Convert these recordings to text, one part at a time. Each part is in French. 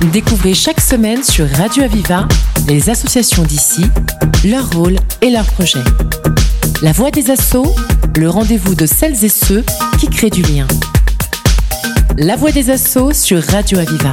Découvrez chaque semaine sur Radio Aviva les associations d'ici, leur rôle et leurs projets. La voix des assauts, le rendez-vous de celles et ceux qui créent du lien. La voix des assauts sur Radio Aviva.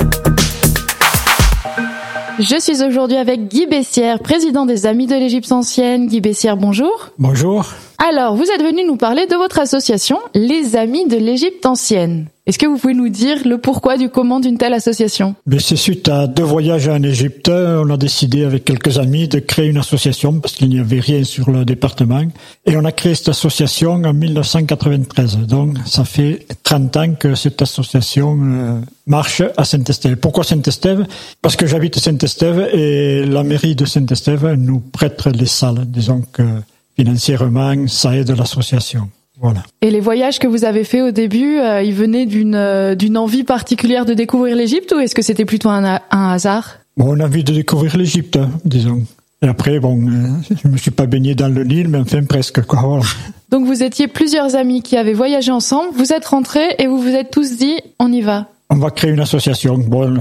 Je suis aujourd'hui avec Guy Bessière, président des Amis de l'Égypte ancienne. Guy Bessière, bonjour. Bonjour. Alors, vous êtes venu nous parler de votre association, les Amis de l'Égypte ancienne. Est-ce que vous pouvez nous dire le pourquoi du comment d'une telle association? Mais c'est suite à deux voyages en Égypte, on a décidé avec quelques amis de créer une association parce qu'il n'y avait rien sur le département. Et on a créé cette association en 1993. Donc ça fait 30 ans que cette association euh, marche à Saint-Estève. Pourquoi Saint-Estève? Parce que j'habite Saint-Estève et la mairie de Saint-Estève nous prête les salles. Disons que financièrement, ça aide l'association. Voilà. Et les voyages que vous avez faits au début, euh, ils venaient d'une euh, d'une envie particulière de découvrir l'Égypte ou est-ce que c'était plutôt un, un hasard? Bon, on a envie de découvrir l'Égypte, hein, disons. Et après, bon, euh, je me suis pas baigné dans le Nil, mais enfin presque, quoi. Voilà. Donc vous étiez plusieurs amis qui avaient voyagé ensemble, vous êtes rentrés et vous vous êtes tous dit, on y va. On va créer une association. Bon,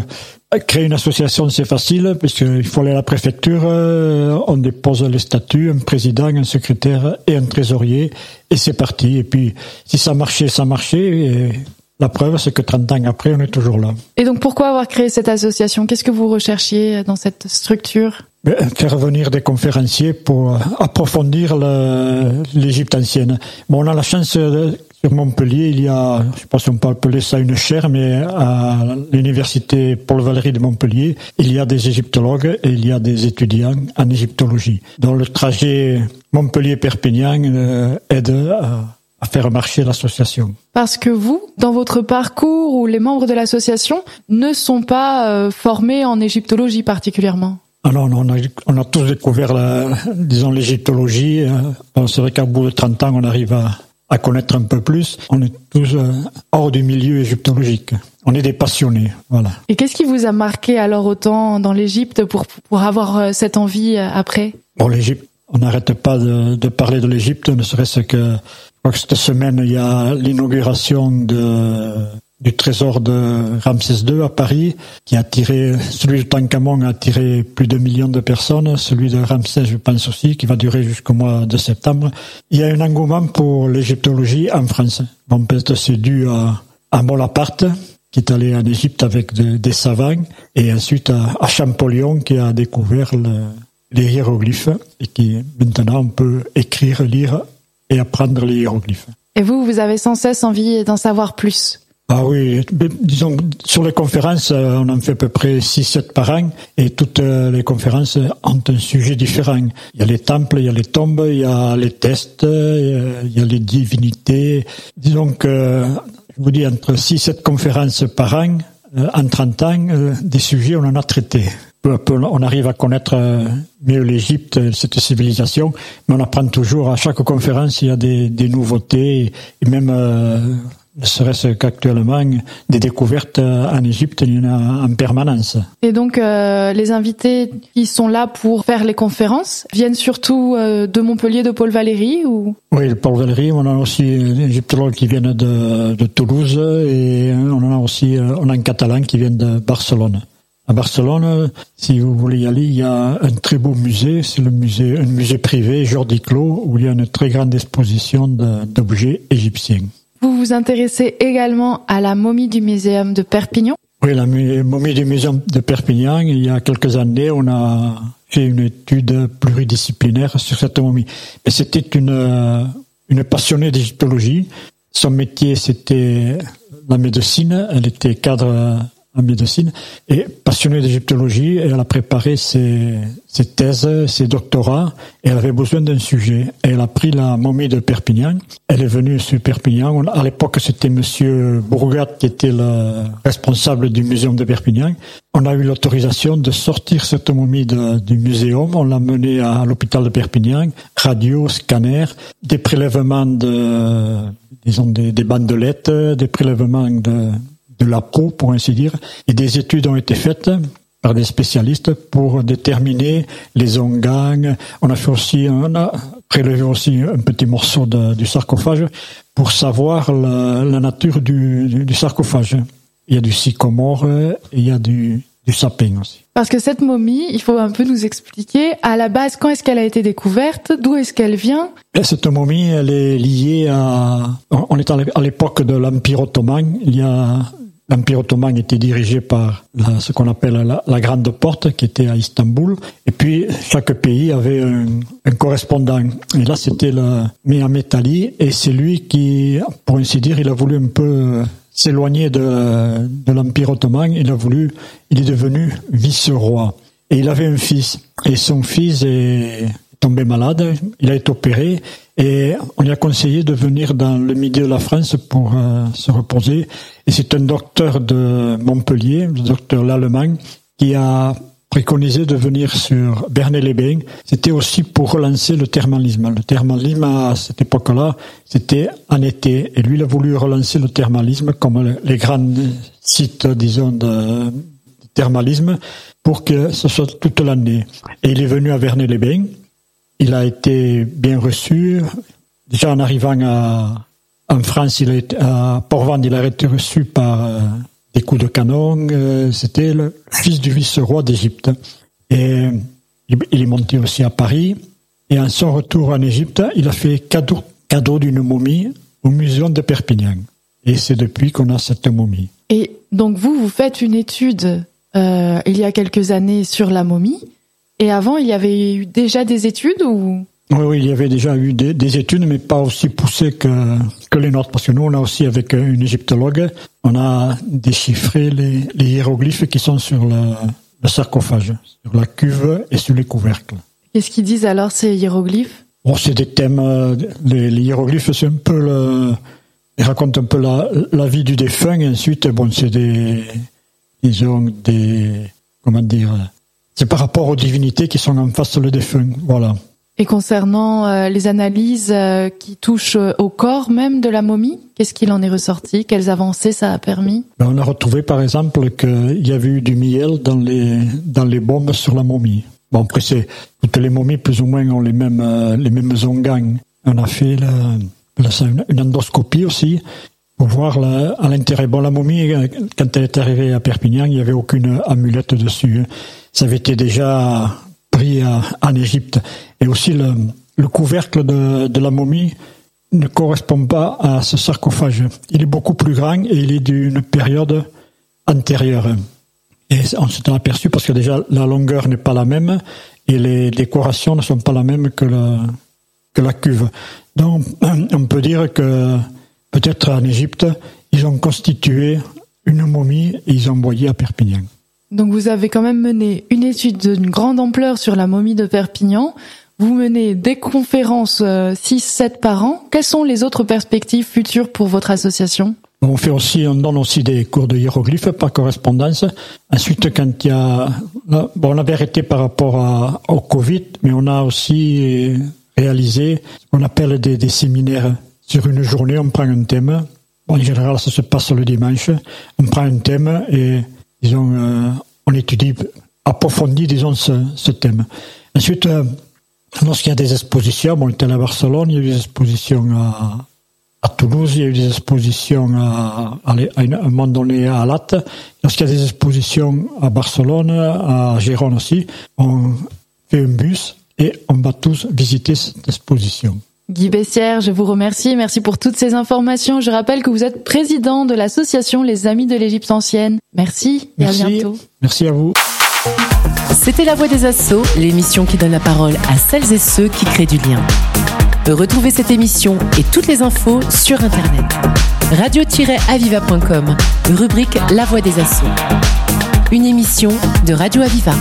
créer une association, c'est facile, puisqu'il faut aller à la préfecture, euh, on dépose les statuts, un président, un secrétaire et un trésorier, et c'est parti. Et puis, si ça marchait, ça marchait, et la preuve, c'est que 30 ans après, on est toujours là. Et donc pourquoi avoir créé cette association? Qu'est-ce que vous recherchiez dans cette structure? Faire venir des conférenciers pour approfondir l'Égypte ancienne. Bon, on a la chance sur Montpellier, il y a, je sais pas si on peut appeler ça une chaire, mais à l'université Paul Valéry de Montpellier, il y a des égyptologues et il y a des étudiants en égyptologie. Donc le trajet Montpellier-Perpignan euh, aide à, à faire marcher l'association. Parce que vous, dans votre parcours ou les membres de l'association ne sont pas euh, formés en égyptologie particulièrement? Ah non, on a, on a tous découvert, la, disons, l'égyptologie. Bon, C'est vrai qu'à bout de 30 ans, on arrive à, à connaître un peu plus. On est tous euh, hors du milieu égyptologique. On est des passionnés, voilà. Et qu'est-ce qui vous a marqué alors autant dans l'Égypte pour, pour avoir euh, cette envie euh, après? Bon, l'Égypte, on n'arrête pas de, de parler de l'Égypte, ne serait-ce que, je crois que cette semaine, il y a l'inauguration de du trésor de Ramsès II à Paris, qui a attiré, celui de Tancamon a attiré plus de millions de personnes, celui de Ramsès, je pense aussi, qui va durer jusqu'au mois de septembre. Il y a un engouement pour l'égyptologie en France. Bon, peut-être c'est dû à, à Bonaparte, qui est allé en Égypte avec des savants, et ensuite à, Champollion, qui a découvert le, les hiéroglyphes, et qui maintenant on peut écrire, lire et apprendre les hiéroglyphes. Et vous, vous avez sans cesse envie d'en savoir plus? Ah oui, disons, sur les conférences, euh, on en fait à peu près 6-7 par an, et toutes euh, les conférences ont un sujet différent. Il y a les temples, il y a les tombes, il y a les tests, il y a les divinités. Disons que, je vous dis, entre 6-7 conférences par an, euh, en 30 ans, des sujets, on en a traité. On arrive à connaître mieux l'Égypte, cette civilisation, mais on apprend toujours, à chaque conférence, il y a des, des nouveautés, et même ne serait-ce qu'actuellement, des découvertes en Égypte, il y en a en permanence. Et donc, euh, les invités qui sont là pour faire les conférences viennent surtout euh, de Montpellier, de Paul Valéry ou? Oui, Paul Valéry. On a aussi des égyptologues qui viennent de, de, Toulouse et on en a aussi, euh, on a un catalan qui vient de Barcelone. À Barcelone, si vous voulez y aller, il y a un très beau musée, c'est le musée, un musée privé, Jordi Clos, où il y a une très grande exposition d'objets égyptiens. Vous vous intéressez également à la momie du muséum de Perpignan? Oui, la momie du muséum de Perpignan, il y a quelques années, on a fait une étude pluridisciplinaire sur cette momie. Mais c'était une, une passionnée d'égyptologie. Son métier, c'était la médecine. Elle était cadre en médecine et passionnée d'égyptologie. Elle a préparé ses, ses, thèses, ses doctorats et elle avait besoin d'un sujet. elle a pris la momie de Perpignan. Elle est venue sur Perpignan. À l'époque, c'était Monsieur Bourgat qui était le responsable du muséum de Perpignan. On a eu l'autorisation de sortir cette momie du muséum. On l'a menée à l'hôpital de Perpignan. Radio, scanner, des prélèvements de, disons, des bandelettes, des prélèvements de, de la peau, pour ainsi dire, et des études ont été faites par des spécialistes pour déterminer les ongangs. On a fait aussi, on a prélevé aussi un petit morceau de, du sarcophage pour savoir la, la nature du, du, sarcophage. Il y a du sycomore, il y a du du sapin aussi. Parce que cette momie, il faut un peu nous expliquer, à la base, quand est-ce qu'elle a été découverte, d'où est-ce qu'elle vient? Cette momie, elle est liée à... On est à l'époque de l'Empire ottoman. Il y a L'Empire ottoman était dirigé par ce qu'on appelle la, Grande Porte, qui était à Istanbul. Et puis, chaque pays avait un, correspondant. Et là, c'était le Mehmet Ali. Et c'est lui qui, pour ainsi dire, il a voulu un peu s'éloigner de, de l'Empire ottoman. Il a voulu, il est devenu vice-roi. Et il avait un fils. Et son fils est tombé malade. Il a été opéré. Et on lui a conseillé de venir dans le milieu de la France pour euh, se reposer. Et c'est un docteur de Montpellier, le docteur Lallemand, qui a préconisé de venir sur Bernay-les-Bains. C'était aussi pour relancer le thermalisme. Le thermalisme, à cette époque-là, c'était en été. Et lui, il a voulu relancer le thermalisme comme les grands sites, disons, de, thermalisme pour que ce soit toute l'année. Et il est venu à Vernay-les-Bains. Il a été bien reçu. Déjà en arrivant en France, il a été, à Port-Vendre, il a été reçu par euh, des coups de canon. Euh, c'était le fils du vice-roi d'Égypte. Et il est monté aussi à Paris. Et en son retour en Égypte, il a fait cadeau, cadeau d'une momie au musée de Perpignan. Et c'est depuis qu'on a cette momie. Et donc vous, vous faites une étude euh, il y a quelques années sur la momie. Et avant, il y avait eu déjà des études ou? Oui, oui, il y avait déjà eu des, études, mais pas aussi poussées que, que les nôtres, parce que nous, on a aussi, avec une égyptologue, on a déchiffré les, les hiéroglyphes qui sont sur le, le, sarcophage, sur la cuve et sur les couvercles. Qu'est-ce qu'ils disent alors, ces hiéroglyphes? Bon, c'est des thèmes, euh, les, les hiéroglyphes, c'est un peu le, ils racontent un peu la, la vie du défunt, et ensuite, bon, c'est des, disons, des, comment dire, c'est par rapport aux divinités qui sont en face le défunt. Voilà. Et concernant euh, les analyses euh, qui touchent euh, au corps même de la momie, qu'est-ce qu'il en est ressorti? Quelles avancées ça a permis? Ben, On a retrouvé par exemple qu'il y avait eu du miel dans les, dans les bombes sur la momie. Bon, après, c'est, toutes les momies plus ou moins ont les mêmes, les mêmes onguents. On a fait une endoscopie aussi pour voir à l'intérieur. Bon, la momie, quand elle est arrivée à Perpignan, il n'y avait aucune amulette dessus. Ça avait été déjà pris en Égypte. Et aussi le, le couvercle de, la momie ne correspond pas à ce sarcophage. Il est beaucoup plus grand et il est d'une période antérieure. Et on s'est aperçu parce que déjà la longueur n'est pas la même et les décorations ne sont pas la même que, que la cuve. Donc on peut dire que peut-être en Égypte, ils ont constitué une momie et ils ont envoyé à Perpignan. Donc vous avez quand même mené une étude d'une grande ampleur sur la momie de Perpignan. Vous menez des conférences 6-7 euh, par an. Quelles sont les autres perspectives futures pour votre association? On fait aussi, on donne aussi des cours de hiéroglyphes par correspondance. Ensuite, quand il y a, bon, on avait arrêté par rapport au Covid, mais on a aussi réalisé ce qu'on appelle des, des, séminaires. Sur une journée, on prend un thème. Bon, en général, ça se passe le dimanche. On prend un thème et disons, euh, on étudie, approfondit, disons, ce, ce thème. Ensuite, euh, lorsqu'il y a des expositions, bon, on était à Barcelone, il y a eu des expositions à, à Toulouse, il y a eu des expositions à, à, un moment donné à Latte. Lorsqu'il y a des expositions à Barcelone, à Gérone aussi, on fait un bus et on va tous visiter cette exposition. Guy Bessière, je vous remercie. Merci pour toutes ces informations. Je rappelle que vous êtes président de l'association Les Amis de l'Égypte ancienne. Merci, et à bientôt. Merci à vous. C'était La Voix des Assauts, l'émission qui donne la parole à celles et ceux qui créent du lien. Retrouvez cette émission et toutes les infos sur Internet. Radio-aviva.com, rubrique La Voix des Assauts. Une émission de Radio Aviva.